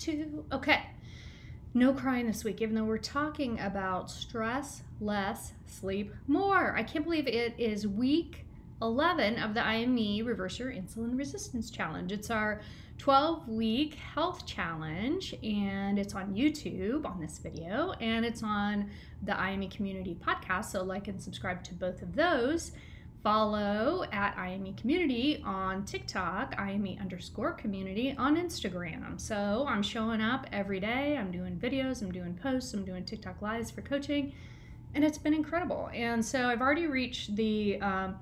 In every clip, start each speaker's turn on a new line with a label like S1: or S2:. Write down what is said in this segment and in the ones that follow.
S1: To.
S2: Okay, no crying this week, even though we're talking about stress less, sleep more. I can't believe it is week 11 of the IME Reverse Your Insulin Resistance Challenge. It's our 12 week health challenge, and it's on YouTube on this video, and it's on the IME Community podcast. So, like and subscribe to both of those follow at IME Community on TikTok, IME underscore community on Instagram. So I'm showing up every day. I'm doing videos, I'm doing posts, I'm doing TikTok lives for coaching, and it's been incredible. And so I've already reached the um,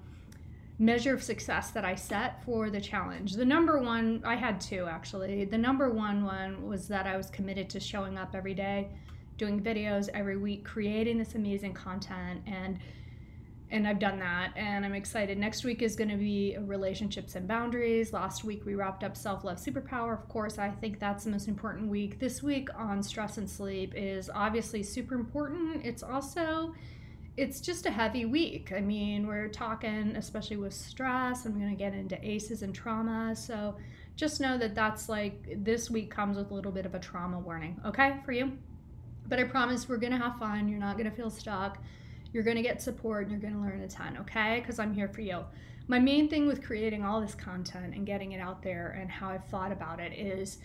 S2: measure of success that I set for the challenge. The number one, I had two actually. The number one one was that I was committed to showing up every day, doing videos every week, creating this amazing content and and I've done that and I'm excited. Next week is going to be relationships and boundaries. Last week we wrapped up self-love superpower. Of course, I think that's the most important week. This week on stress and sleep is obviously super important. It's also it's just a heavy week. I mean, we're talking especially with stress. I'm going to get into ACEs and trauma. So just know that that's like this week comes with a little bit of a trauma warning, okay, for you. But I promise we're going to have fun. You're not going to feel stuck. You're going to get support and you're going to learn a ton, okay? Because I'm here for you. My main thing with creating all this content and getting it out there and how I've thought about it is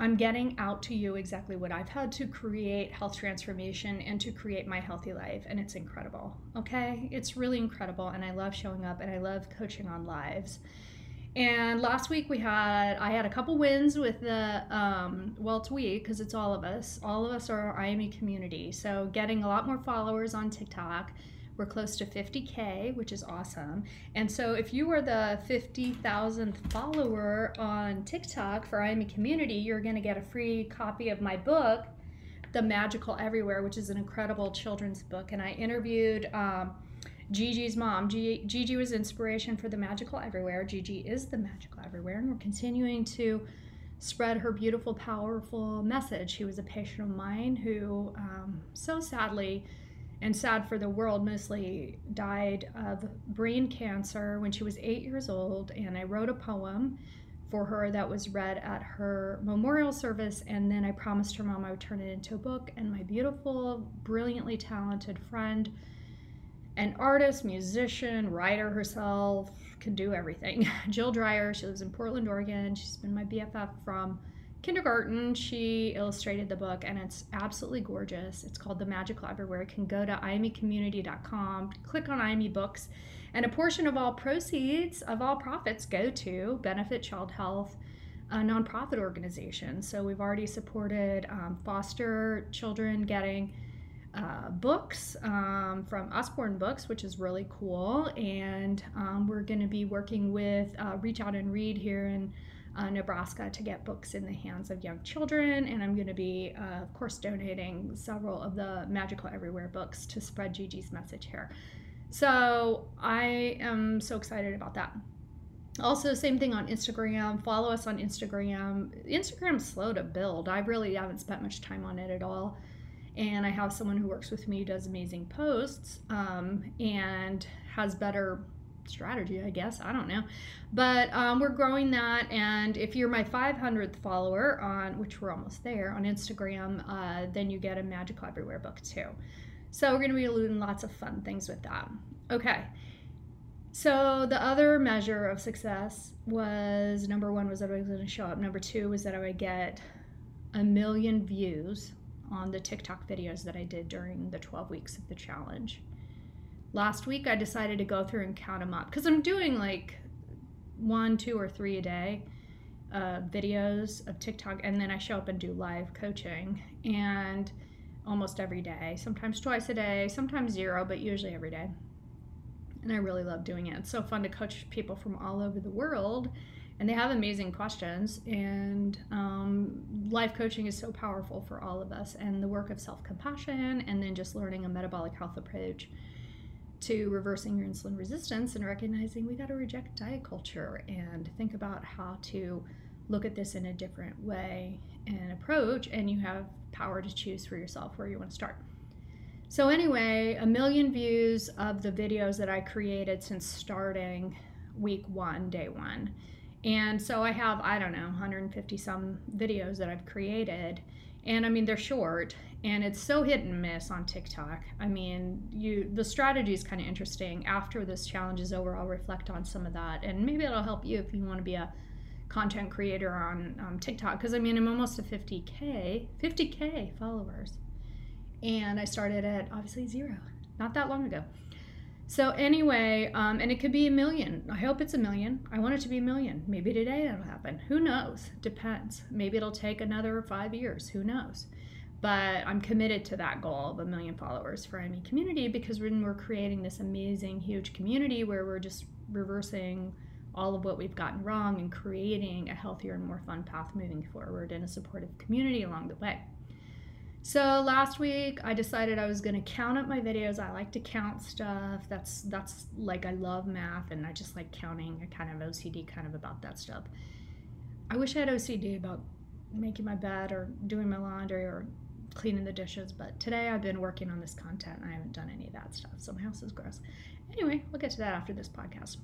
S2: I'm getting out to you exactly what I've had to create health transformation and to create my healthy life. And it's incredible, okay? It's really incredible. And I love showing up and I love coaching on lives. And last week we had I had a couple wins with the um, well it's we because it's all of us. All of us are IME community. So getting a lot more followers on TikTok. We're close to 50k, which is awesome. And so if you are the 50,000th follower on TikTok for IME community, you're going to get a free copy of my book, The Magical Everywhere, which is an incredible children's book. And I interviewed. Um, Gigi's mom. G- Gigi was inspiration for the magical everywhere. Gigi is the magical everywhere, and we're continuing to spread her beautiful, powerful message. She was a patient of mine who, um, so sadly, and sad for the world, mostly died of brain cancer when she was eight years old. And I wrote a poem for her that was read at her memorial service. And then I promised her mom I would turn it into a book. And my beautiful, brilliantly talented friend, an artist, musician, writer herself, can do everything. Jill Dreyer, she lives in Portland, Oregon. She's been my BFF from kindergarten. She illustrated the book and it's absolutely gorgeous. It's called The Everywhere. You can go to imecommunity.com, click on IME Books, and a portion of all proceeds, of all profits, go to Benefit Child Health a nonprofit organization. So we've already supported um, foster children getting uh, books um, from Usborne Books, which is really cool. And um, we're going to be working with uh, Reach Out and Read here in uh, Nebraska to get books in the hands of young children. And I'm going to be, uh, of course, donating several of the Magical Everywhere books to spread Gigi's message here. So I am so excited about that. Also, same thing on Instagram. Follow us on Instagram. Instagram's slow to build. I really haven't spent much time on it at all and I have someone who works with me who does amazing posts um, and has better strategy, I guess. I don't know. But um, we're growing that. And if you're my 500th follower on, which we're almost there on Instagram, uh, then you get a Magical Everywhere book too. So we're going to be doing lots of fun things with that. Okay. So the other measure of success was number one was that I was going to show up. Number two was that I would get a million views on the TikTok videos that I did during the 12 weeks of the challenge. Last week, I decided to go through and count them up because I'm doing like one, two, or three a day uh, videos of TikTok, and then I show up and do live coaching and almost every day, sometimes twice a day, sometimes zero, but usually every day and I really love doing it. It's so fun to coach people from all over the world, and they have amazing questions. And um, life coaching is so powerful for all of us, and the work of self compassion, and then just learning a metabolic health approach to reversing your insulin resistance and recognizing we got to reject diet culture and think about how to look at this in a different way and approach, and you have power to choose for yourself where you want to start. So, anyway, a million views of the videos that I created since starting week one, day one. And so I have, I don't know, 150 some videos that I've created. And I mean, they're short and it's so hit and miss on TikTok. I mean, you the strategy is kind of interesting. After this challenge is over, I'll reflect on some of that and maybe it'll help you if you want to be a content creator on um, TikTok because I mean, I'm almost to 50k, 50k followers and I started at obviously zero, not that long ago. So anyway, um, and it could be a million. I hope it's a million. I want it to be a million. Maybe today it'll happen. Who knows? Depends. Maybe it'll take another five years. Who knows? But I'm committed to that goal of a million followers for IME community because when we're creating this amazing, huge community where we're just reversing all of what we've gotten wrong and creating a healthier and more fun path moving forward in a supportive community along the way. So last week I decided I was going to count up my videos. I like to count stuff. That's that's like I love math and I just like counting. I kind of OCD kind of about that stuff. I wish I had OCD about making my bed or doing my laundry or cleaning the dishes, but today I've been working on this content. and I haven't done any of that stuff. So my house is gross. Anyway, we'll get to that after this podcast.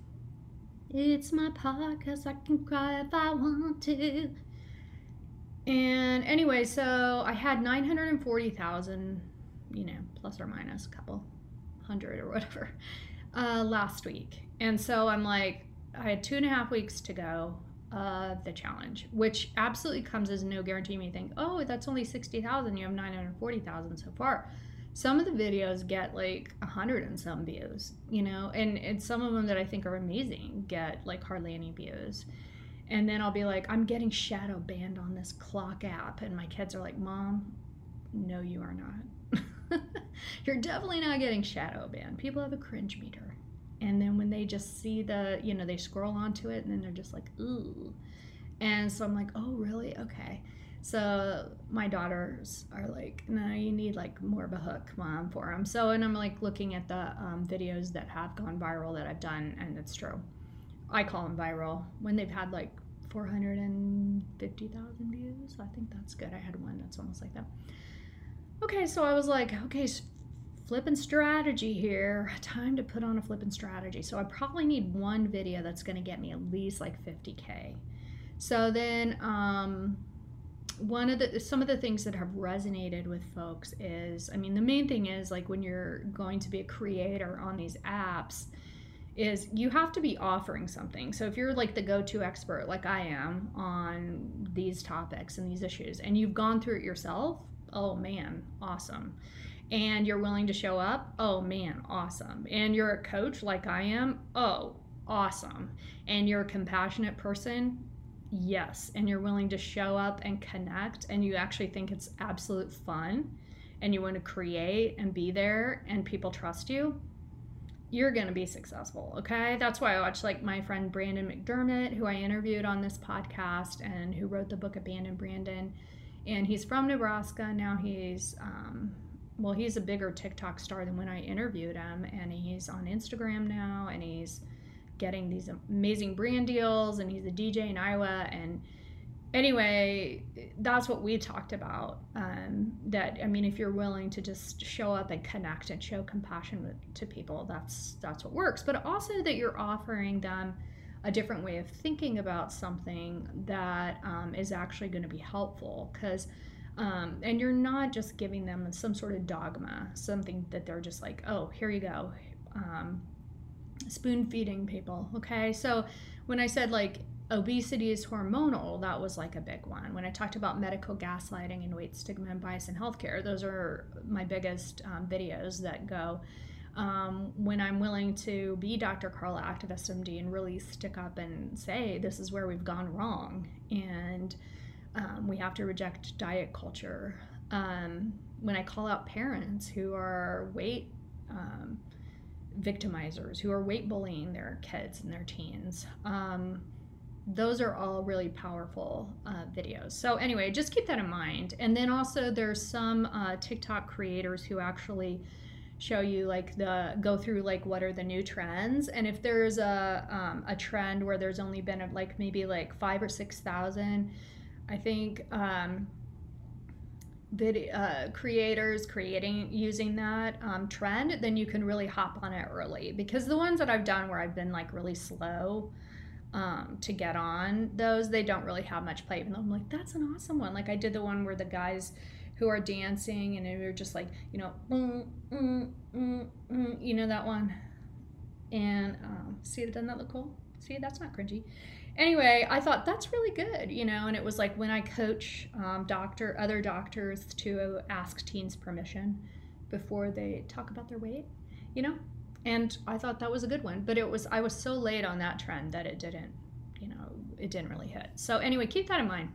S2: It's my podcast. I can cry if I want to. And anyway, so I had 940,000, you know, plus or minus a couple hundred or whatever, uh, last week. And so I'm like, I had two and a half weeks to go of the challenge, which absolutely comes as no guarantee. Me think, oh, that's only 60,000. You have 940,000 so far. Some of the videos get like hundred and some views, you know, and, and some of them that I think are amazing get like hardly any views and then I'll be like, I'm getting shadow banned on this clock app. And my kids are like, Mom, no, you are not. You're definitely not getting shadow banned. People have a cringe meter. And then when they just see the, you know, they scroll onto it and then they're just like, ooh. And so I'm like, oh, really? Okay. So my daughters are like, no, you need like more of a hook, mom, for them. So, and I'm like looking at the um, videos that have gone viral that I've done, and it's true. I call them viral when they've had like 450,000 views. I think that's good. I had one that's almost like that. Okay, so I was like, okay, flipping strategy here. Time to put on a flipping strategy. So I probably need one video that's going to get me at least like 50k. So then, um, one of the some of the things that have resonated with folks is, I mean, the main thing is like when you're going to be a creator on these apps is you have to be offering something. So if you're like the go-to expert like I am on these topics and these issues and you've gone through it yourself, oh man, awesome. And you're willing to show up, oh man, awesome. And you're a coach like I am, oh, awesome. And you're a compassionate person, yes. And you're willing to show up and connect and you actually think it's absolute fun and you want to create and be there and people trust you, you're going to be successful. Okay. That's why I watch like my friend Brandon McDermott, who I interviewed on this podcast and who wrote the book Abandon Brandon. And he's from Nebraska. Now he's, um, well, he's a bigger TikTok star than when I interviewed him. And he's on Instagram now and he's getting these amazing brand deals and he's a DJ in Iowa. And anyway, that's what we talked about. Um, that I mean, if you're willing to just show up and connect and show compassion with, to people, that's that's what works. But also that you're offering them a different way of thinking about something that um, is actually going to be helpful because. Um, and you're not just giving them some sort of dogma, something that they're just like, oh, here you go. Um, spoon feeding people. Okay, so when I said like obesity is hormonal, that was like a big one. When I talked about medical gaslighting and weight stigma and bias in healthcare, those are my biggest um, videos that go. Um, when I'm willing to be Dr. Carla Activist MD and really stick up and say this is where we've gone wrong and um, we have to reject diet culture. Um, when I call out parents who are weight um, victimizers, who are weight bullying their kids and their teens, um, those are all really powerful uh, videos. So, anyway, just keep that in mind. And then also, there's some uh, TikTok creators who actually show you like the go through like what are the new trends and if there's a um, a trend where there's only been like maybe like five or six thousand i think um, video uh, creators creating using that um, trend then you can really hop on it early because the ones that i've done where i've been like really slow um, to get on those they don't really have much play even though i'm like that's an awesome one. Like i did the one where the guys who are dancing and we are just like you know mm, mm, mm, mm, you know that one? And um, see doesn't that look cool? See that's not cringy. Anyway i thought that's really good you know and it was like when i coach um, doctor other doctors to ask teens permission before they talk about their weight you know and i thought that was a good one but it was i was so late on that trend that it didn't you know it didn't really hit so anyway keep that in mind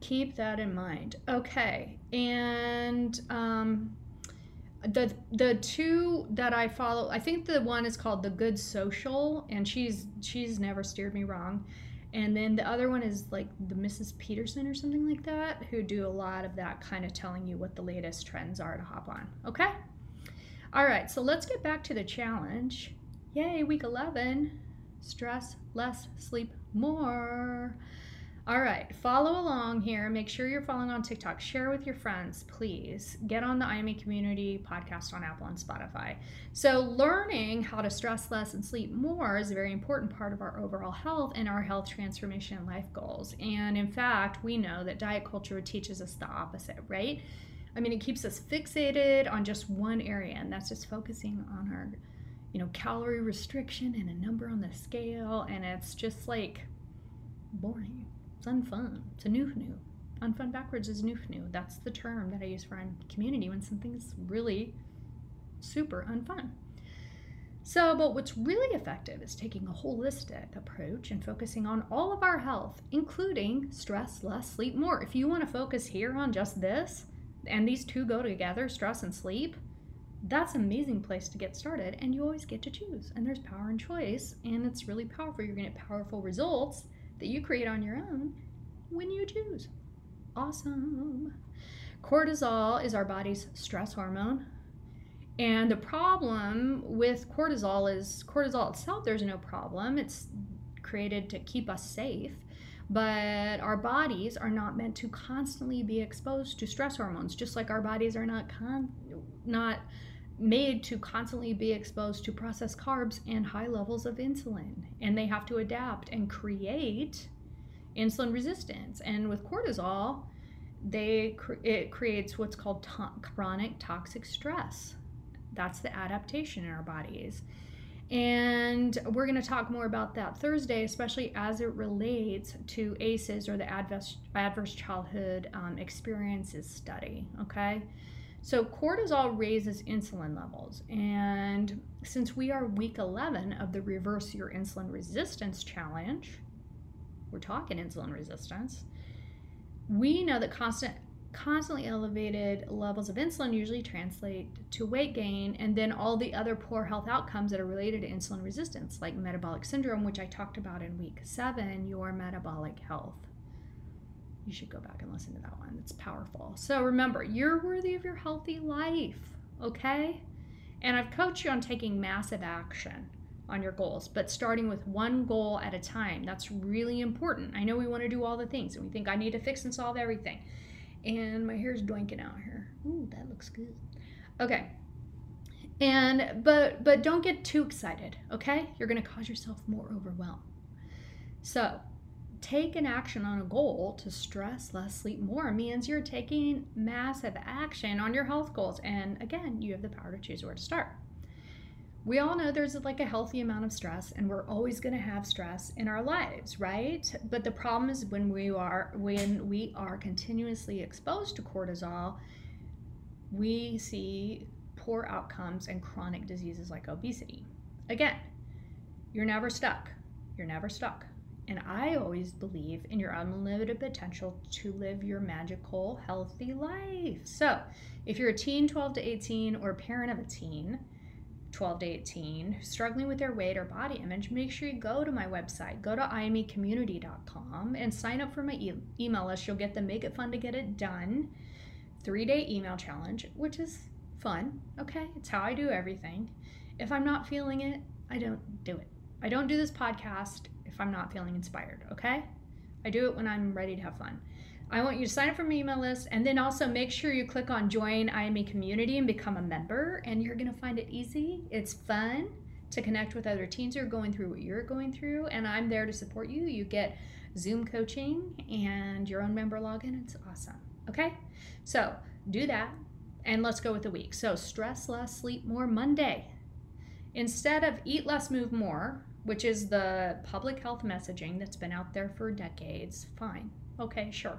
S2: keep that in mind okay and um, the the two that I follow, I think the one is called the Good Social, and she's she's never steered me wrong. And then the other one is like the Mrs. Peterson or something like that, who do a lot of that kind of telling you what the latest trends are to hop on. Okay? All right, so let's get back to the challenge. Yay, week 11. Stress less, sleep more. All right, follow along here. Make sure you're following on TikTok. Share with your friends, please. Get on the IME Community podcast on Apple and Spotify. So, learning how to stress less and sleep more is a very important part of our overall health and our health transformation and life goals. And in fact, we know that diet culture teaches us the opposite, right? I mean, it keeps us fixated on just one area, and that's just focusing on our, you know, calorie restriction and a number on the scale, and it's just like boring it's unfun. It's a new new. Unfun backwards is new new. That's the term that I use for community when something's really super unfun. So, but what's really effective is taking a holistic approach and focusing on all of our health, including stress less, sleep more. If you want to focus here on just this, and these two go together, stress and sleep, that's an amazing place to get started. And you always get to choose. And there's power in choice, and it's really powerful. You're going to get powerful results that you create on your own when you choose. Awesome. Cortisol is our body's stress hormone. And the problem with cortisol is cortisol itself, there's no problem. It's created to keep us safe. But our bodies are not meant to constantly be exposed to stress hormones, just like our bodies are not con- not made to constantly be exposed to processed carbs and high levels of insulin. And they have to adapt and create insulin resistance. And with cortisol, they it creates what's called to- chronic toxic stress. That's the adaptation in our bodies. And we're going to talk more about that Thursday, especially as it relates to ACEs or the Adverse, adverse Childhood um, Experiences Study. Okay. So, cortisol raises insulin levels. And since we are week 11 of the Reverse Your Insulin Resistance Challenge, we're talking insulin resistance, we know that constant constantly elevated levels of insulin usually translate to weight gain and then all the other poor health outcomes that are related to insulin resistance like metabolic syndrome which i talked about in week 7 your metabolic health you should go back and listen to that one. It's powerful. So remember, you're worthy of your healthy life, okay? And I've coached you on taking massive action on your goals, but starting with one goal at a time. That's really important. I know we want to do all the things and we think I need to fix and solve everything. And my hair's doinking out here. Ooh, that looks good. Okay. And but but don't get too excited, okay? You're going to cause yourself more overwhelm. So, take an action on a goal to stress less, sleep more means you're taking massive action on your health goals. And again, you have the power to choose where to start. We all know there's like a healthy amount of stress and we're always going to have stress in our lives right? But the problem is when we are when we are continuously exposed to cortisol we see poor outcomes and chronic diseases like obesity. Again you're never stuck. You're never stuck. And I always believe in your unlimited potential to live your magical, healthy life. So, if you're a teen 12 to 18 or a parent of a teen, 12 to 18 struggling with their weight or body image, make sure you go to my website. Go to imecommunity.com and sign up for my e- email list. You'll get the Make It Fun to Get It Done three day email challenge, which is fun. Okay, it's how I do everything. If I'm not feeling it, I don't do it. I don't do this podcast if I'm not feeling inspired. Okay, I do it when I'm ready to have fun. I want you to sign up for my email list and then also make sure you click on join IME community and become a member. And you're going to find it easy. It's fun to connect with other teens who are going through what you're going through. And I'm there to support you. You get Zoom coaching and your own member login. It's awesome. Okay. So do that. And let's go with the week. So stress less, sleep more Monday. Instead of eat less, move more, which is the public health messaging that's been out there for decades, fine. Okay, sure.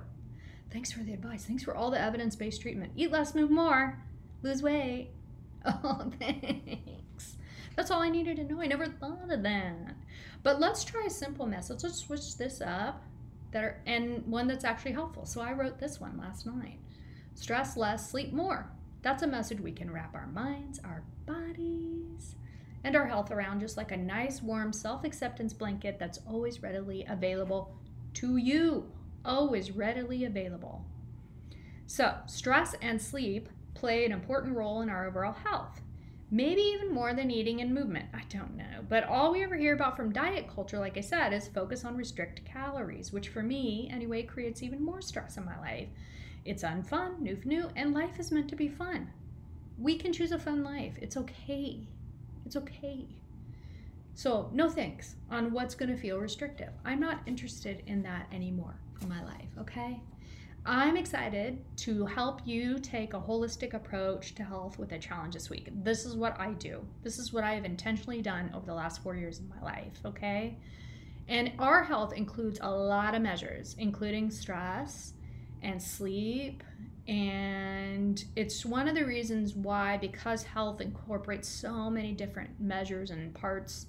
S2: Thanks for the advice. Thanks for all the evidence based treatment. Eat less, move more, lose weight. Oh, thanks. That's all I needed to know. I never thought of that. But let's try a simple message. Let's switch this up that are, and one that's actually helpful. So I wrote this one last night. Stress less, sleep more. That's a message we can wrap our minds, our bodies, and our health around just like a nice warm self-acceptance blanket that's always readily available to you always readily available. So, stress and sleep play an important role in our overall health. Maybe even more than eating and movement. I don't know. But all we ever hear about from diet culture, like I said, is focus on restrict calories, which for me, anyway, creates even more stress in my life. It's unfun, new, new, and life is meant to be fun. We can choose a fun life. It's okay. It's okay. So, no thanks on what's going to feel restrictive. I'm not interested in that anymore my life, okay? I'm excited to help you take a holistic approach to health with a challenge this week. This is what I do. This is what I have intentionally done over the last four years of my life, okay? And our health includes a lot of measures, including stress and sleep. And it's one of the reasons why, because health incorporates so many different measures and parts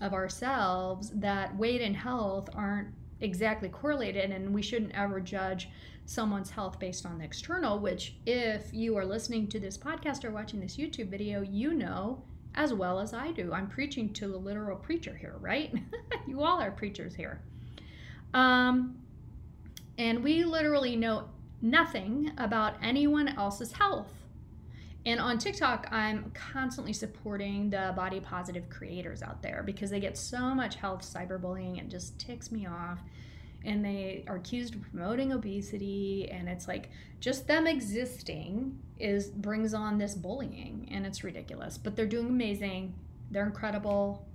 S2: of ourselves, that weight and health aren't exactly correlated and we shouldn't ever judge someone's health based on the external which if you are listening to this podcast or watching this youtube video you know as well as i do i'm preaching to the literal preacher here right? You all are preachers here. Um, and we literally know nothing about anyone else's health and on TikTok, I'm constantly supporting the body positive creators out there because they get so much health cyberbullying It just ticks me off. And they are accused of promoting obesity, and it's like just them existing is brings on this bullying, and it's ridiculous. But they're doing amazing. They're incredible.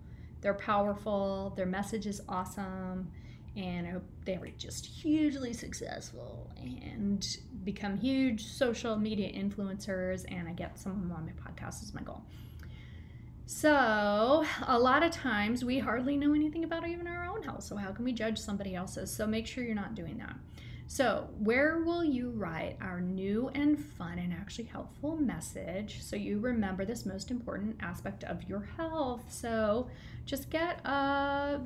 S2: They're powerful. Their message is awesome and I hope they were just hugely successful and become huge social media influencers and i get some of them on my podcast is my goal. So a lot of times we hardly know anything about even our own health so how can we judge somebody else's? So make sure you're not doing that. So where will you write our new and fun and actually helpful message so you remember this most important aspect of your health? So just get a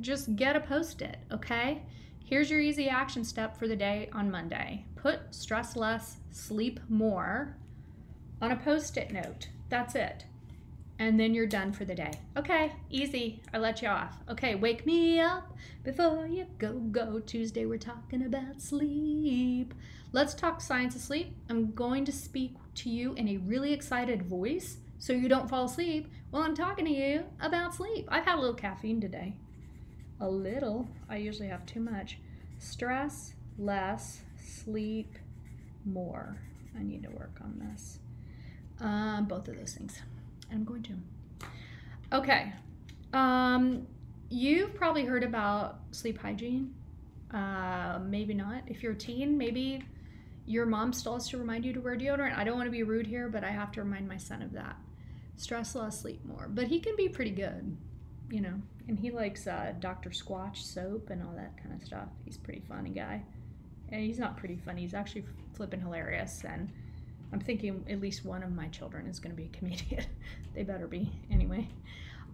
S2: just get a post it, okay? Here's your easy action step for the day on Monday put stress less, sleep more on a post it note. That's it. And then you're done for the day. Okay, easy. I let you off. Okay, wake me up before you go. Go. Tuesday, we're talking about sleep. Let's talk science of sleep. I'm going to speak to you in a really excited voice so you don't fall asleep while I'm talking to you about sleep. I've had a little caffeine today a little. I usually have too much. Stress less, sleep more. I need to work on this. Um, both of those things. I'm going to. Okay. Um, you've probably heard about sleep hygiene. Uh, maybe not. If you're a teen, maybe your mom still has to remind you to wear deodorant. I don't want to be rude here, but I have to remind my son of that stress less, sleep more. But he can be pretty good, you know. And he likes uh, Dr. Squatch soap and all that kind of stuff. He's a pretty funny guy. And he's not pretty funny, he's actually flipping hilarious. And I'm thinking at least one of my children is going to be a comedian. they better be, anyway.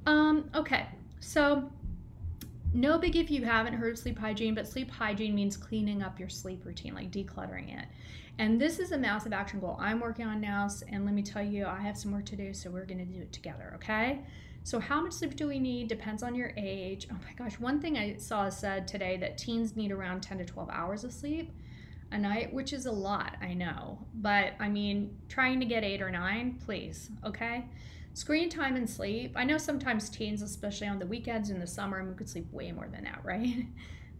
S2: Um, okay, so no big if you haven't heard of sleep hygiene, but sleep hygiene means cleaning up your sleep routine, like decluttering it. And this is a massive action goal I'm working on now. And let me tell you, I have some work to do, so we're going to do it together, okay? So, how much sleep do we need depends on your age. Oh my gosh, one thing I saw said today that teens need around 10 to 12 hours of sleep a night, which is a lot, I know. But I mean, trying to get eight or nine, please, okay? Screen time and sleep. I know sometimes teens, especially on the weekends in the summer, we could sleep way more than that, right?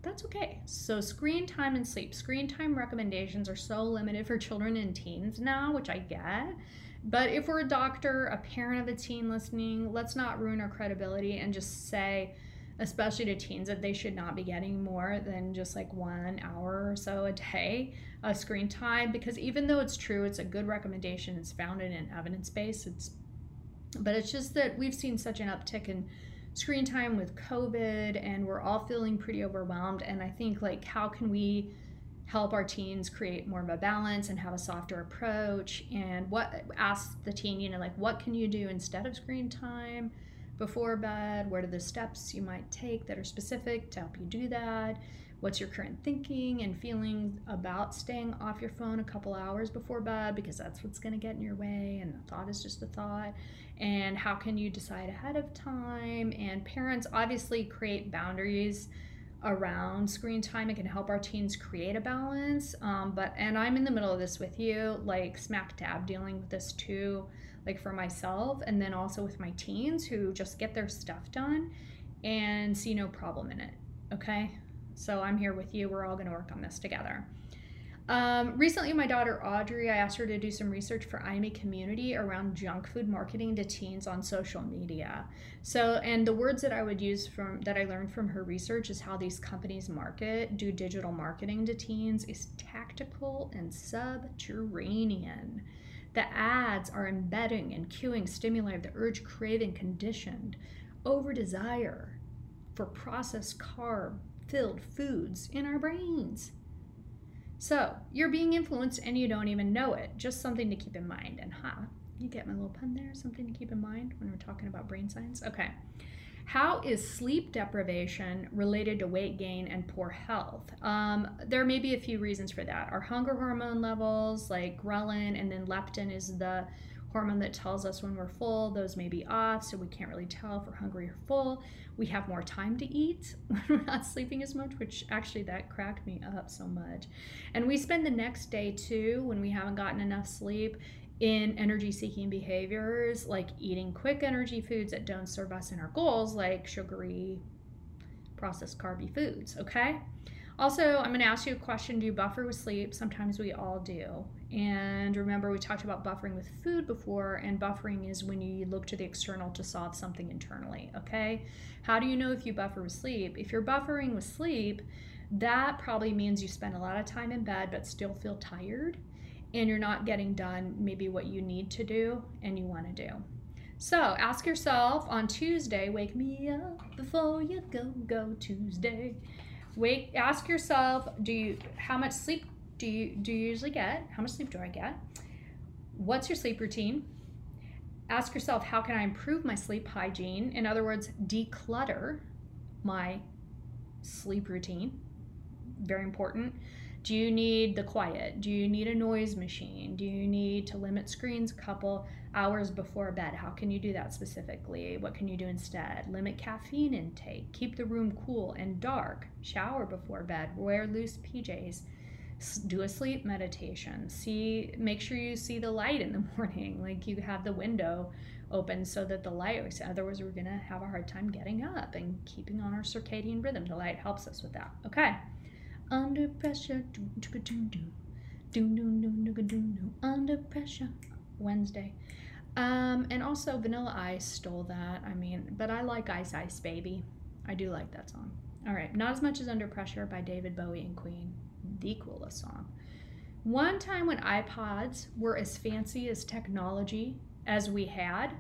S2: That's okay. So, screen time and sleep. Screen time recommendations are so limited for children and teens now, which I get. But if we're a doctor, a parent of a teen listening, let's not ruin our credibility and just say, especially to teens, that they should not be getting more than just like one hour or so a day of screen time. Because even though it's true, it's a good recommendation, it's founded in evidence base, it's but it's just that we've seen such an uptick in screen time with COVID and we're all feeling pretty overwhelmed. And I think like how can we help our teens create more of a balance and have a softer approach and what ask the teen you know like what can you do instead of screen time before bed? What are the steps you might take that are specific to help you do that? What's your current thinking and feeling about staying off your phone a couple hours before bed? Because that's what's going to get in your way and the thought is just a thought. And how can you decide ahead of time? And parents obviously create boundaries around screen time. It can help our teens create a balance um, but and i'm in the middle of this with you like smack dab dealing with this too like for myself and then also with my teens who just get their stuff done and see no problem in it okay? So i'm here with you. We're all going to work on this together um, recently, my daughter Audrey, I asked her to do some research for IME community around junk food marketing to teens on social media. So, and the words that I would use from that I learned from her research is how these companies market, do digital marketing to teens is tactical and subterranean. The ads are embedding and cueing stimuli of the urge, craving, conditioned, over desire for processed carb filled foods in our brains. So you're being influenced and you don't even know it. Just something to keep in mind. And ha, huh, you get my little pun there? Something to keep in mind when we're talking about brain science? Okay. How is sleep deprivation related to weight gain and poor health? Um, there may be a few reasons for that. Our hunger hormone levels, like ghrelin, and then leptin is the hormone that tells us when we're full. Those may be off, so we can't really tell if we're hungry or full. We have more time to eat when we're not sleeping as much, which actually that cracked me up so much. And we spend the next day too, when we haven't gotten enough sleep, in energy seeking behaviors like eating quick energy foods that don't serve us in our goals, like sugary, processed carby foods, okay? Also, I'm to ask you a question Do you buffer with sleep? Sometimes we all do. And remember, we talked about buffering with food before, and buffering is when you look to the external to solve something internally, okay? How do you know if you buffer with sleep? If you're buffering with sleep, that probably means you spend a lot of time in bed but still feel tired and you're not getting done maybe what you need to do and you want to do. So ask yourself on Tuesday, wake me up before you go, go Tuesday. Wake, ask yourself, do you, how much sleep do you, do you usually get? How much sleep do I get? What's your sleep routine? Ask yourself, how can I improve my sleep hygiene? In other words, declutter my sleep routine. Very important. Do you need the quiet? Do you need a noise machine? Do you need to limit screens a couple hours before bed? How can you do that specifically? What can you do instead? Limit caffeine intake. Keep the room cool and dark. Shower before bed. Wear loose PJs. Do a sleep meditation. See, make sure you see the light in the morning. Like you have the window open so that the light, otherwise, we're gonna have a hard time getting up and keeping on our circadian rhythm. The light helps us with that. Okay under pressure. Under pressure. Wednesday. Um, and also Vanilla Ice stole that. I mean, but I like Ice Ice Baby. I do like that song. All right, not as much as Under Pressure by David Bowie and Queen. The coolest song. One time when iPods were as fancy as technology as we had,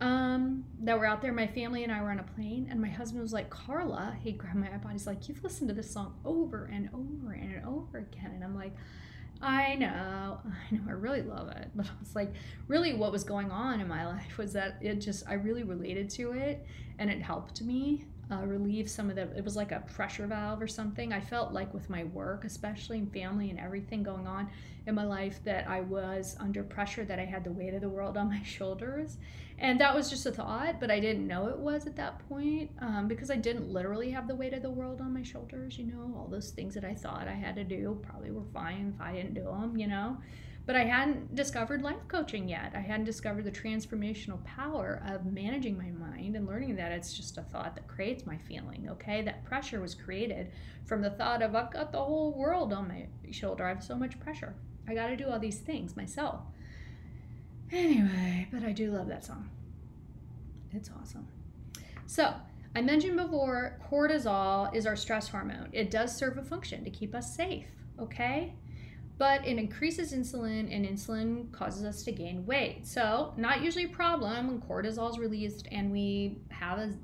S2: um, that were out there. My family and I were on a plane, and my husband was like, Carla, he grabbed my iPod. He's like, You've listened to this song over and over and over again. And I'm like, I know, I know, I really love it. But I was like, really, what was going on in my life was that it just, I really related to it and it helped me uh, relieve some of the, it was like a pressure valve or something. I felt like with my work, especially in family and everything going on in my life, that I was under pressure, that I had the weight of the world on my shoulders. And that was just a thought, but I didn't know it was at that point um, because I didn't literally have the weight of the world on my shoulders. You know, all those things that I thought I had to do probably were fine if I didn't do them, you know. But I hadn't discovered life coaching yet. I hadn't discovered the transformational power of managing my mind and learning that it's just a thought that creates my feeling, okay? That pressure was created from the thought of, I've got the whole world on my shoulder. I have so much pressure. I got to do all these things myself. Anyway, but I do love that song. It's awesome. So, I mentioned before, cortisol is our stress hormone. It does serve a function to keep us safe, okay? But it increases insulin, and insulin causes us to gain weight. So, not usually a problem when cortisol is released and we have a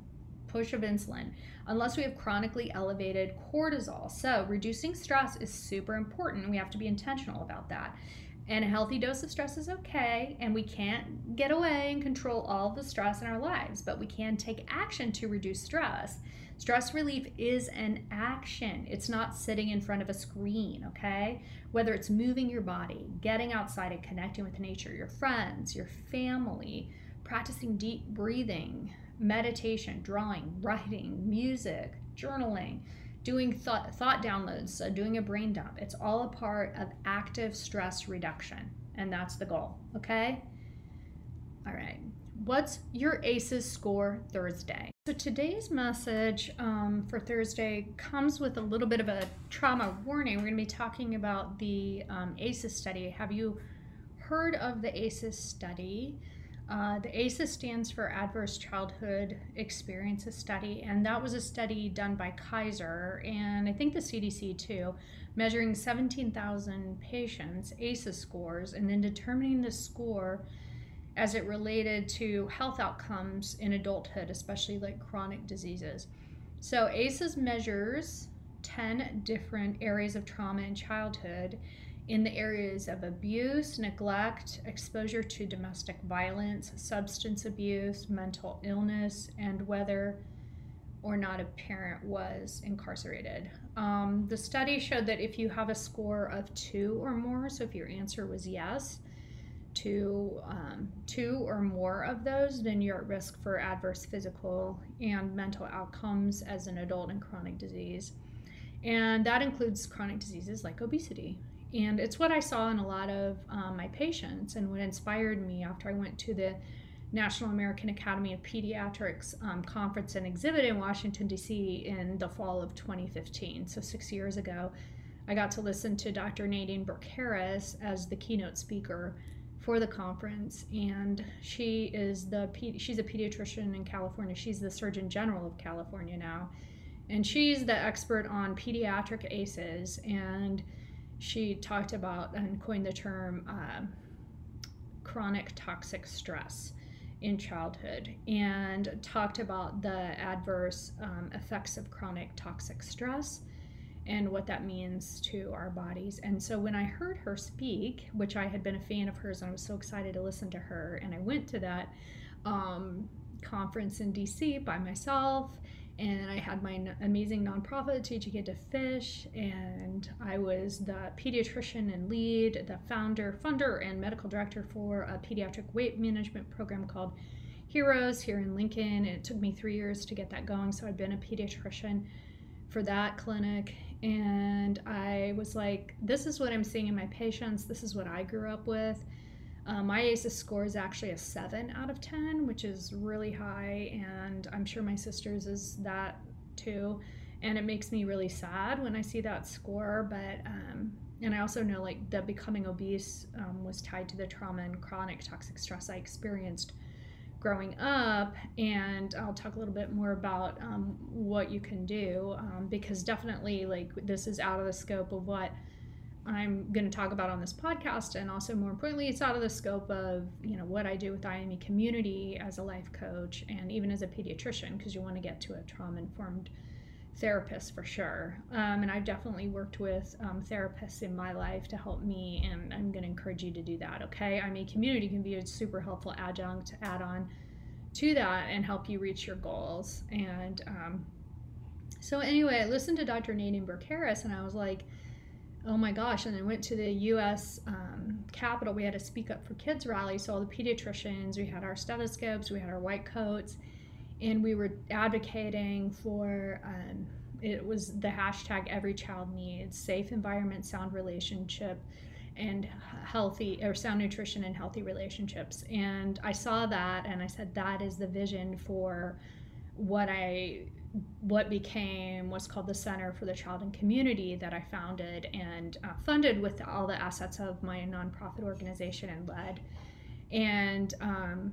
S2: push of insulin, unless we have chronically elevated cortisol. So, reducing stress is super important. We have to be intentional about that. And a healthy dose of stress is okay, and we can't get away and control all the stress in our lives, but we can take action to reduce stress. Stress relief is an action. It's not sitting in front of a screen, okay? Whether it's moving your body, getting outside and connecting with nature, your friends, your family, practicing deep breathing, meditation, drawing, writing, music, journaling, doing thought, thought downloads, uh, doing a brain dump. It's all a part of active stress reduction, and that's the goal, okay? All right. What's your ACEs score Thursday? So today's message um, for Thursday comes with a little bit of a trauma warning. We're going to be talking about the um, ACEs study. Have you heard of the ACEs study? Uh, the ACEs stands for Adverse Childhood Experiences Study, and that was a study done by Kaiser and I think the CDC too, measuring 17,000 patients' ACEs scores and then determining the score as it related to health outcomes in adulthood, especially like chronic diseases. So, ACEs measures 10 different areas of trauma in childhood in the areas of abuse, neglect, exposure to domestic violence, substance abuse, mental illness, and whether or not a parent was incarcerated. Um, the study showed that if you have a score of two or more, so if your answer was yes to um, two or more of those, then you're at risk for adverse physical and mental outcomes as an adult in chronic disease. And that includes chronic diseases like obesity. And it's what I saw in a lot of um, my patients and what inspired me after I went to the National American Academy of Pediatrics um, conference and exhibit in Washington, D.C. in the fall of 2015. So, six years ago, I got to listen to Dr. Nadine Burke Harris as the keynote speaker for the conference and she is the she's a pediatrician in California she's the surgeon general of California now and she's the expert on pediatric ACEs and she talked about and coined the term uh, chronic toxic stress in childhood and talked about the adverse um, effects of chronic toxic stress and what that means to our bodies. And so when I heard her speak, which I had been a fan of hers and I was so excited to listen to her, and I went to that um, conference in DC by myself and I had my amazing nonprofit teaching kid to fish, and I was the pediatrician and lead, the founder, funder, and medical director for a pediatric weight management program called Heroes here in Lincoln. And it took me three years to get that going, so I'd been a pediatrician for that clinic, and I was like, this is what I'm seeing in my patients. This is what I grew up with. Uh, my ACEs score is actually a 7 out of 10, which is really high, and I'm sure my sister's is that too. And it makes me really sad when I see that score, but um, and I also know like the becoming obese um, was tied to the trauma and chronic toxic stress I experienced growing up. And I'll talk a little bit more about um, what you can do um, because definitely like this is out of the scope of what I'm going to talk about on this podcast, and also more importantly, it's out of the scope of you know what I do with IME community as a life coach and even as a pediatrician, because you want to get to a trauma informed therapist for sure. Um, and I've definitely worked with um, therapists in my life to help me, and I'm going to encourage you to do that. Okay, IME community can be a super helpful adjunct to add on to that and help you reach your goals. And um, so anyway, I listened to Dr. Nadine Burke Harris, and I was like oh my gosh and then went to the us um, capitol. We had a speak up for kids rally so all the pediatricians we had our stethoscopes we had our white coats and we were advocating for um, it was the hashtag every child needs safe environment sound relationship and healthy or sound nutrition and healthy relationships. And i saw that and i said that is the vision for what i what became what's called the Center for the Child and Community that I founded and uh, funded with all the assets of my nonprofit organization and led. And um,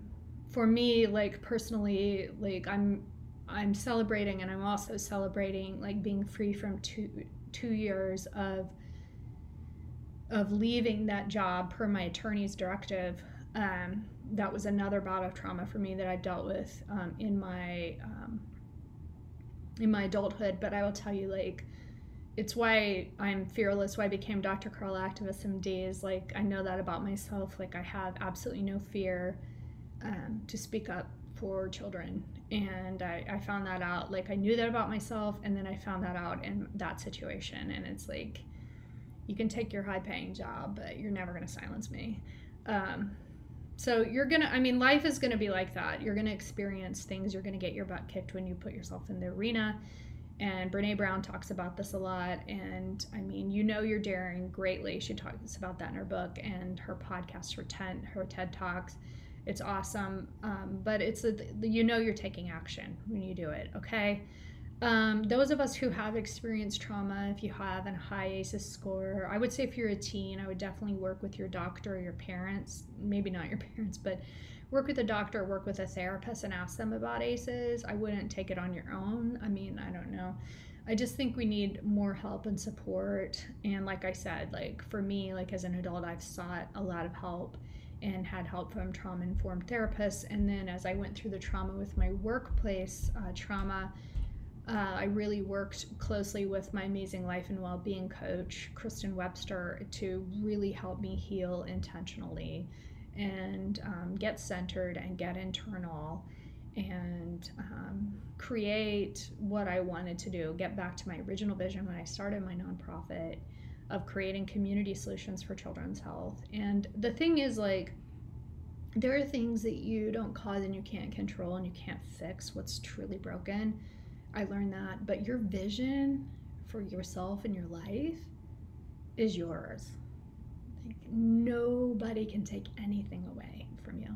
S2: for me, like personally, like I'm I'm celebrating and I'm also celebrating like being free from two two years of of leaving that job per my attorney's directive. Um, that was another bout of trauma for me that I dealt with um, in my um, in my adulthood, but I will tell you, like, it's why I'm fearless, why I became Dr. Carl Activist MD is like, I know that about myself. Like, I have absolutely no fear um, to speak up for children. And I, I found that out. Like, I knew that about myself, and then I found that out in that situation. And it's like, you can take your high paying job, but you're never going to silence me. Um, so you're gonna i mean life is gonna be like that. You're gonna experience things. You're gonna get your butt kicked when you put yourself in the arena. And brene brown talks about this a lot. And i mean you know you're daring greatly. She talks about that in her book and her podcast her ted her ted talks. It's awesome. Um, but it's a, you know you're taking action when you do it okay um, those of us who have experienced trauma, if you have a high ACEs score, I would say if you're a teen, I would definitely work with your doctor or your parents. Maybe not your parents, but work with a doctor, work with a therapist, and ask them about ACEs. I wouldn't take it on your own. I mean, I don't know. I just think we need more help and support. And like I said, like for me, like as an adult, I've sought a lot of help and had help from trauma informed therapists. And then as I went through the trauma with my workplace uh, trauma, uh, I really worked closely with my amazing life and well being coach, Kristen Webster, to really help me heal intentionally and um, get centered and get internal and um, create what I wanted to do. Get back to my original vision when I started my nonprofit of creating community solutions for children's health. And the thing is, like, there are things that you don't cause and you can't control and you can't fix what's truly broken I learned that. But your vision for yourself and your life is yours. Like, nobody can take anything away from you.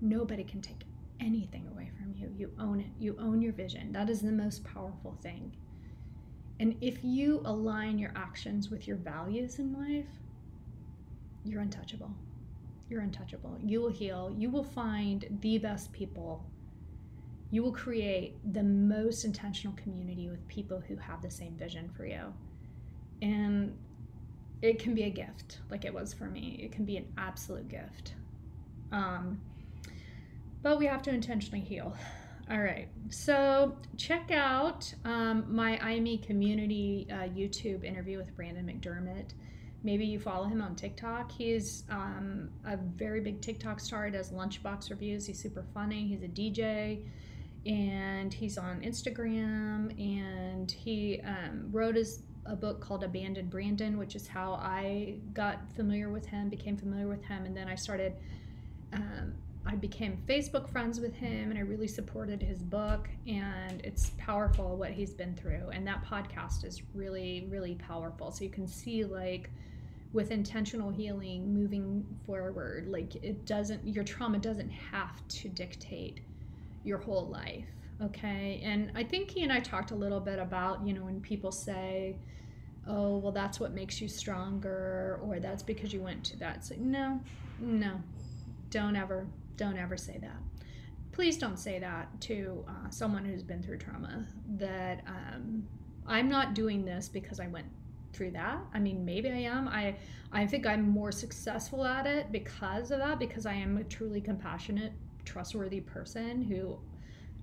S2: Nobody can take anything away from you. You own it. You own your vision. That is the most powerful thing. And if you align your actions with your values in life, you're untouchable. You're untouchable. You will heal. You will find the best people you will create the most intentional community with people who have the same vision for you. And it can be a gift, like it was for me. It can be an absolute gift. Um, but we have to intentionally heal. All right, so check out um, my IME community uh, YouTube interview with Brandon McDermott. Maybe you follow him on TikTok. He's um, a very big TikTok star. He does lunchbox reviews. He's super funny. He's a DJ and he's on Instagram and he um, wrote his a book called Abandoned Brandon, which is how I got familiar with him, became familiar with him, and then I started. Um, I became Facebook friends with him, and I really supported his book, and it's powerful what he's been through. And that podcast is really, really powerful. So you can see like with intentional healing moving forward like it doesn't your trauma doesn't have to dictate your whole life. Okay. And I think he and I talked a little bit about, you know, when people say, oh, well, that's what makes you stronger, or that's because you went to that. So, no, no, don't ever, don't ever say that. Please don't say that to uh, someone who's been through trauma that um, I'm not doing this because I went through that. I mean, maybe I am. I I think I'm more successful at it because of that because I am a truly compassionate, trustworthy person who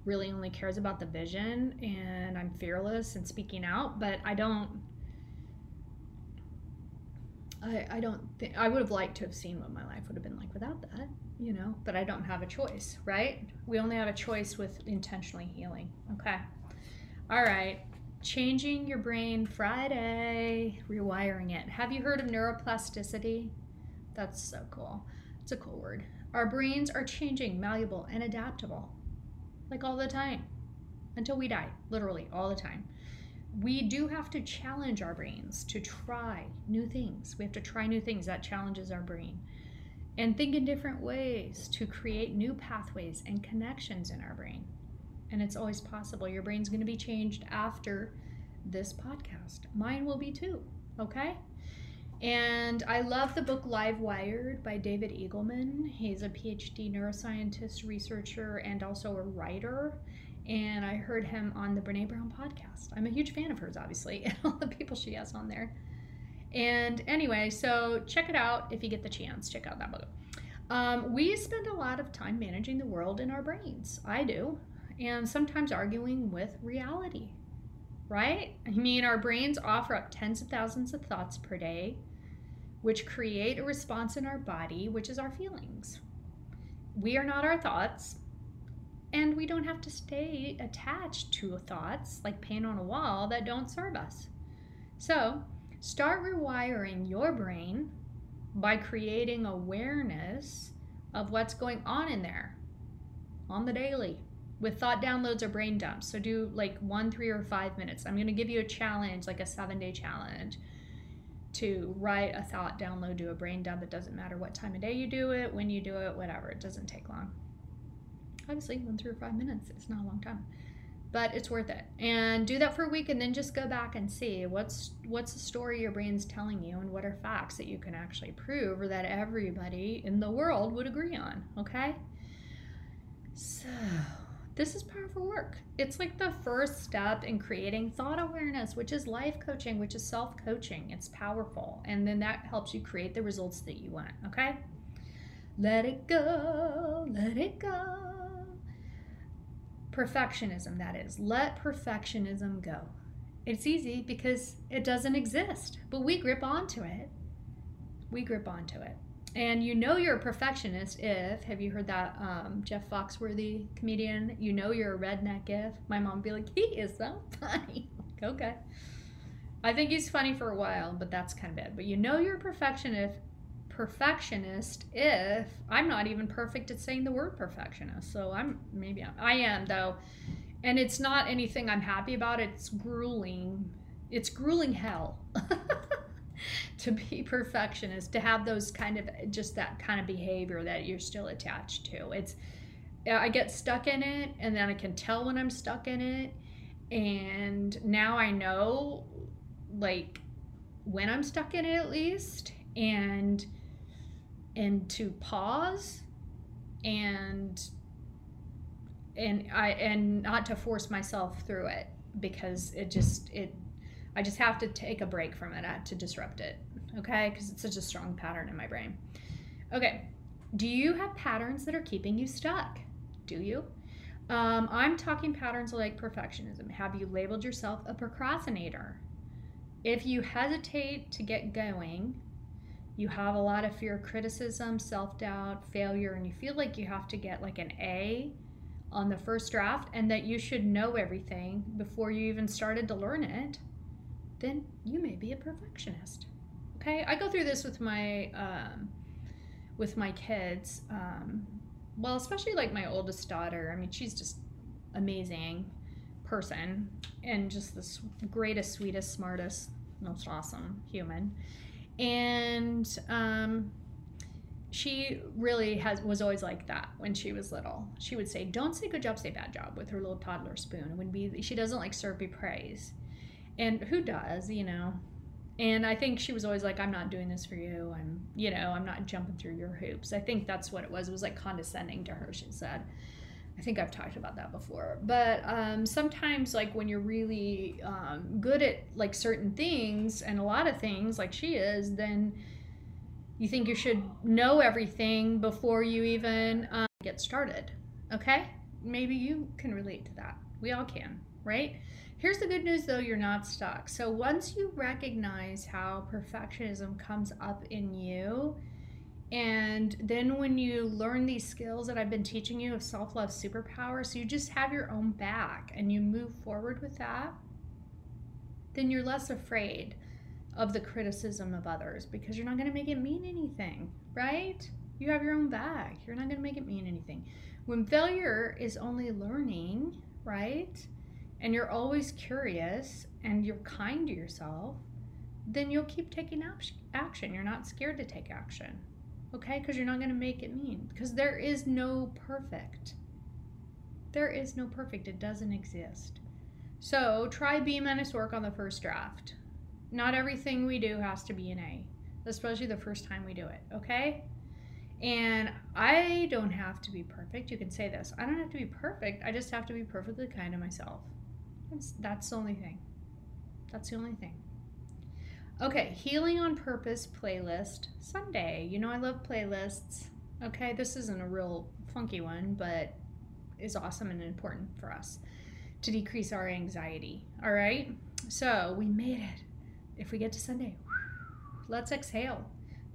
S2: really only cares about the vision and I'm fearless and speaking out, but I don't I, I don't think I would have liked to have seen what my life would have been like without that, you know, but I don't have a choice, right? We only have a choice with intentionally healing. Okay. All right. Changing your brain Friday, rewiring it. Have you heard of neuroplasticity? That's so cool. It's a cool word. Our brains are changing, malleable, and adaptable like all the time until we die, literally all the time. We do have to challenge our brains to try new things. We have to try new things that challenges our brain and think in different ways to create new pathways and connections in our brain. And it's always possible. Your brain's going to be changed after this podcast. Mine will be too, okay? And I love the book Live Wired by David Eagleman. He's a PhD neuroscientist, researcher, and also a writer. And I heard him on the Brene Brown podcast. I'm a huge fan of hers, obviously, and all the people she has on there. And anyway, so check it out if you get the chance. Check out that book. Um, we spend a lot of time managing the world in our brains. I do. And sometimes arguing with reality, right? I mean, our brains offer up tens of thousands of thoughts per day which create a response in our body, which is our feelings. We are not our thoughts, and we don't have to stay attached to thoughts like paint on a wall that don't serve us. So, start rewiring your brain by creating awareness of what's going on in there on the daily with thought downloads or brain dumps. So, do like one, three, or five minutes. I'm going to give you a challenge, like a seven day challenge to write a thought download do a brain dump. It doesn't matter what time of day you do it, when you do it, whatever. It doesn't take long. Obviously, one through five minutes. It's not a long time, but it's worth it. And do that for a week, and then just go back and see what's what's the story your brain's telling you, and what are facts that you can actually prove, or that everybody in the world would agree on. Okay. So this is powerful work. It's like the first step in creating thought awareness, which is life coaching, which is self coaching. It's powerful. And then that helps you create the results that you want. Okay? Let it go. Let it go. Perfectionism, that is. Let perfectionism go. It's easy because it doesn't exist, but we grip onto it. We grip onto it. And you know you're a perfectionist if, have you heard that um, Jeff Foxworthy comedian? You know you're a redneck if. My mom be like, he is so funny. okay. I think he's funny for a while, but that's kind of it. But you know you're a perfectionist perfectionist if I'm not even perfect at saying the word perfectionist. So I'm maybe I'm, I am though. And it's not anything I'm happy about. It's grueling. It's grueling hell. to be perfectionist, to have those kind of just that kind of behavior that you're still attached to. It's I get stuck in it and then I can tell when I'm stuck in it. And now I know like when I'm stuck in it at least and and to pause and and I and not to force myself through it because it just it I just have to take a break from it to disrupt it, okay? Because it's such a strong pattern in my brain. Okay, do you have patterns that are keeping you stuck? Do you? Um, I'm talking patterns like perfectionism. Have you labeled yourself a procrastinator? If you hesitate to get going, you have a lot of fear, criticism, self doubt, failure, and you feel like you have to get like an A on the first draft and that you should know everything before you even started to learn it, then you may be a perfectionist. Okay, I go through this with my um, with my kids. Um, well, especially like my oldest daughter. I mean, she's just amazing person and just the greatest, sweetest, smartest, most awesome human. And um, she really has was always like that when she was little. She would say, "Don't say good job, say bad job" with her little toddler spoon. It would be she doesn't like be praise and who does you know and i think she was always like i'm not doing this for you i'm you know i'm not jumping through your hoops i think that's what it was it was like condescending to her she said I think I've talked about that before. But um, sometimes, like when you're really um, good at like certain things and a lot of things, like she is, then you think you should know everything before you even um, get started. Okay? Maybe you can relate to that. We all can, right? Here's the good news though, you're not stuck. So once you recognize how perfectionism comes up in you, and then when you learn these skills that I've been teaching you of self love superpower, so you just have your own back and you move forward with that, then you're less afraid of the criticism of others because you're not going to make it mean anything, right? You have your own back. You're not going to make it mean anything. When failure is only learning, right? And you're always curious and you're kind to yourself, then you'll keep taking action. You're not scared to take action okay? Because you're not going to make it mean. Because there is no perfect. There is no perfect. It doesn't exist. So try B minus work on the first draft. Not everything we do has to be an A, especially the first time we do it, okay? And I don't have to be perfect. You can say this I don't have to be perfect. I just have to be perfectly kind to myself. That's, that's the only thing. That's the only thing. Okay, Healing on Purpose playlist Sunday. You know, I love playlists. Okay, this isn't a real funky one, but is awesome and important for us to decrease our anxiety. All right, so we made it. If we get to Sunday, let's exhale.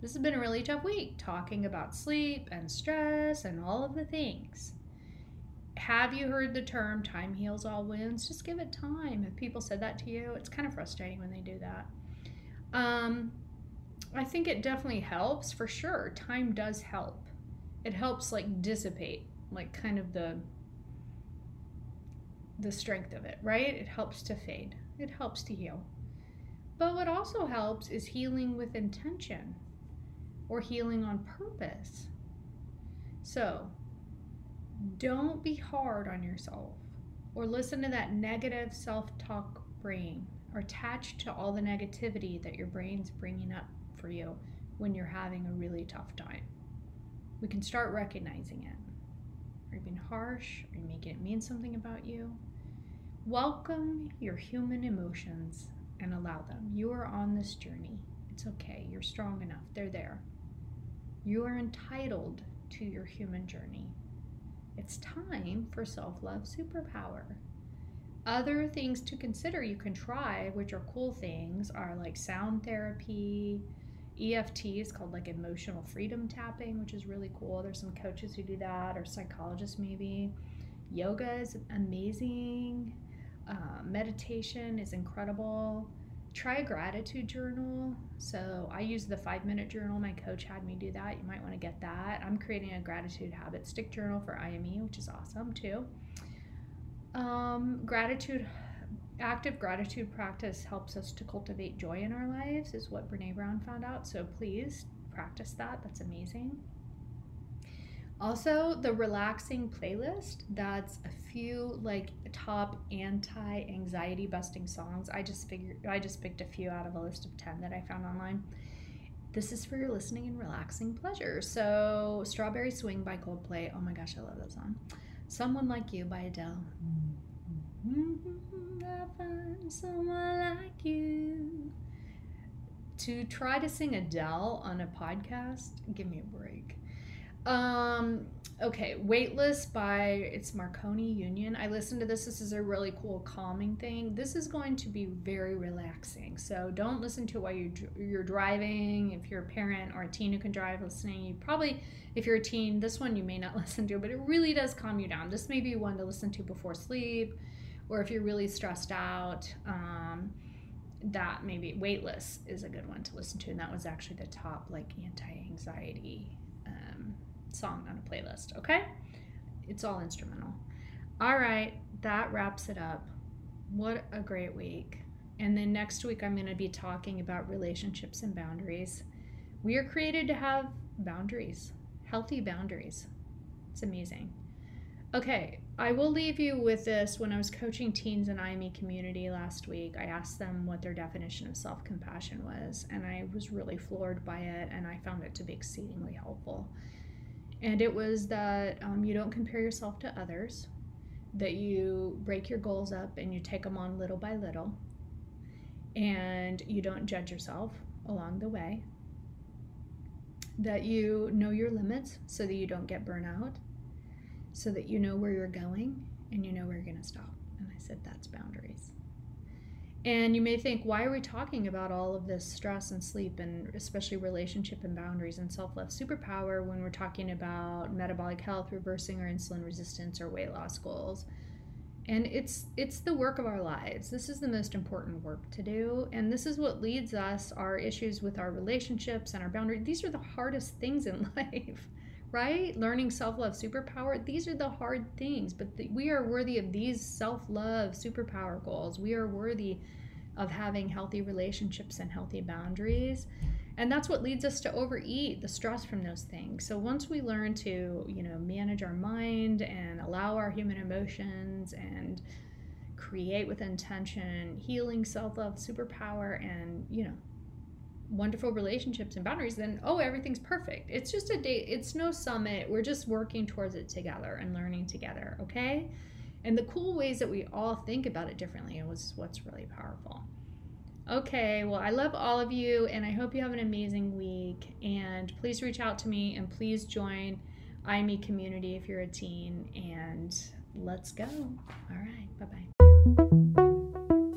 S2: This has been a really tough week talking about sleep and stress and all of the things. Have you heard the term time heals all wounds? Just give it time. If people said that to you, it's kind of frustrating when they do that. Um, I think it definitely helps for sure. Time does help. It helps like dissipate, like kind of the the strength of it, right? It helps to fade. It helps to heal. But what also helps is healing with intention or healing on purpose. So, don't be hard on yourself or listen to that negative self talk brain are attached to all the negativity that your brain's bringing up for you when you're having a really tough time. We can start recognizing it. Are you being harsh? Are you making it mean something about you? Welcome your human emotions and allow them. You are on this journey. It's okay. You're strong enough. They're there. You are entitled to your human journey. It's time for self love superpower. Other things to consider you can try, which are cool things, are like sound therapy. EFT is called like emotional freedom tapping, which is really cool. There's some coaches who do that, or psychologists maybe. Yoga is amazing. Uh, meditation is incredible. Try a gratitude journal. So I use the five minute journal. My coach had me do that. You might want to get that. I'm creating a gratitude habit stick journal for IME, which is awesome too. Um, gratitude, active gratitude practice helps us to cultivate joy in our lives, is what Brene Brown found out. So please practice that. That's amazing. Also, the relaxing playlist, that's a few like top anti-anxiety busting songs. I just figured I just picked a few out of a list of 10 that I found online. This is for your listening and relaxing pleasure. So, Strawberry Swing by Coldplay. Oh my gosh, I love that song. Someone Like You by Adele. Mm-hmm. I find someone like you. To try to sing Adele on a podcast, give me a break. Um, okay, Weightless by it's Marconi Union. I listened to this. This is a really cool calming thing. This is going to be very relaxing. So don't listen to it while you're, you're driving. If you're a parent or a teen who can drive listening, you probably, if you're a teen, this one you may not listen to, but it really does calm you down. This may be one to listen to before sleep, or if you're really stressed out. Um, that maybe weightless is a good one to listen to and that was actually the top like anti-anxiety song on a playlist, okay? It's all instrumental. All right, that wraps it up. What a great week. And then next week, I'm going to be talking about relationships and boundaries. We are created to have boundaries, healthy boundaries. It's amazing. Okay, I will leave you with this. When I was coaching teens in IME community last week, I asked them what their definition of self compassion was, and I was really floored by it, and I found it to be exceedingly helpful. And it was that um, you don't compare yourself to others, that you break your goals up and you take them on little by little, and you don't judge yourself along the way, that you know your limits so that you don't get burnout, so that you know where you're going and you know where you're going to stop. And I said, that's boundaries. And you may think, why are we talking about all of this stress and sleep, and especially relationship and boundaries and self love superpower when we're talking about metabolic health, reversing our insulin resistance, or weight loss goals? And it's it's the work of our lives. This is the most important work to do, and this is what leads us our issues with our relationships and our boundaries. These are the hardest things in life right? Learning self love superpower. These are the hard things, but the, we are worthy of these self love superpower goals. We are worthy of having healthy relationships and healthy boundaries. And that's what leads us to overeat, the stress from those things. So once we learn to, you know, manage our mind and allow our human emotions and create with intention, healing self-love superpower and, you know, wonderful relationships and boundaries, then oh, everything's perfect. It's just a date, it's no summit. We're just working towards it together and learning together, okay? And the cool ways that we all think about it differently was what's really powerful. Okay, well, I love all of you and I hope you have an amazing week. And please reach out to me and please join IME community if you're a teen. And let's go. All right, bye bye.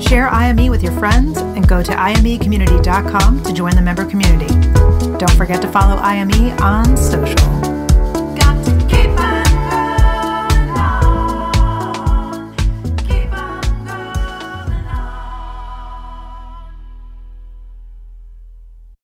S1: Share IME with your friends and go to imecommunity.com to join the member community. Don't forget to follow IME on social.